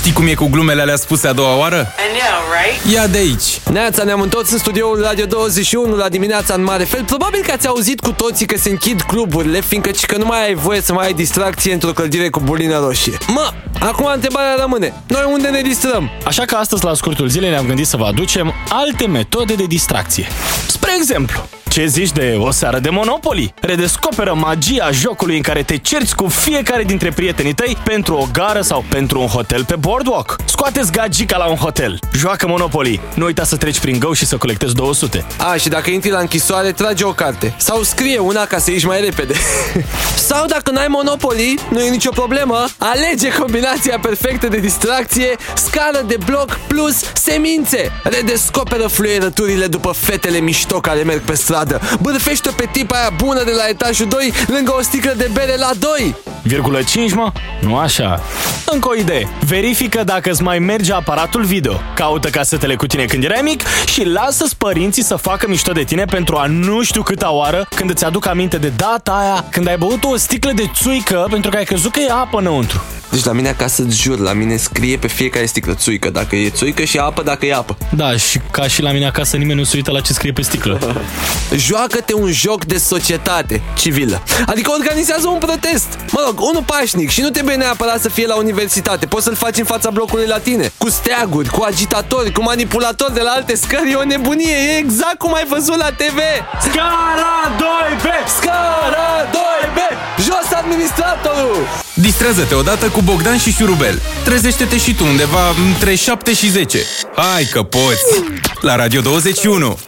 Știi cum e cu glumele alea spuse a doua oară? I know, right? Ia de aici! Neața, ne-am întors în studioul Radio 21 la dimineața în mare fel. Probabil că ați auzit cu toții că se închid cluburile, fiindcă ci că nu mai ai voie să mai ai distracție într-o clădire cu bulină roșie. Mă, acum întrebarea rămâne. Noi unde ne distrăm? Așa că astăzi, la scurtul zilei, ne-am gândit să vă aducem alte metode de distracție. Spre exemplu, ce zici de o seară de Monopoly? Redescoperă magia jocului în care te cerți cu fiecare dintre prietenii tăi pentru o gară sau pentru un hotel pe boardwalk. Scoateți gagica la un hotel, joacă Monopoly, nu uita să treci prin Go și să colectezi 200. A, și dacă intri la închisoare, trage o carte. Sau scrie una ca să ieși mai repede. Sau dacă n-ai Monopoly, nu e nicio problemă, alege combinația perfectă de distracție, scară de bloc plus semințe. Redescoperă fluierăturile după fetele mișto care merg pe stradă. Bârfește-o pe tipa aia bună de la etajul 2 lângă o sticlă de bere la 2. Virgulă 5, mă? Nu așa. Încă o idee. Verifică dacă îți mai merge aparatul video. Caută casetele cu tine când erai mic și lasă-ți părinții să facă mișto de tine pentru a nu știu câta oară când îți aduc aminte de data aia când ai băut o sticlă de țuică pentru că ai crezut că e apă înăuntru. Deci la mine acasă îți jur, la mine scrie pe fiecare sticlă țuică dacă e țuică și apă dacă e apă. Da, și ca și la mine acasă nimeni nu se uită la ce scrie pe sticlă. Joacă-te un joc de societate civilă. Adică organizează un protest. Mă rog, unul pașnic și nu trebuie neapărat să fie la universitate. Poți să-l faci în fața blocului la tine. Cu steaguri, cu agitatori, cu manipulatori de la alte scări. E o nebunie. E exact cum ai văzut la TV. Scara 2B! Scara 2B! Jos administratorul! Distrează-te odată cu Bogdan și Șurubel. Trezește-te și tu undeva între 7 și 10. Hai că poți! La Radio 21!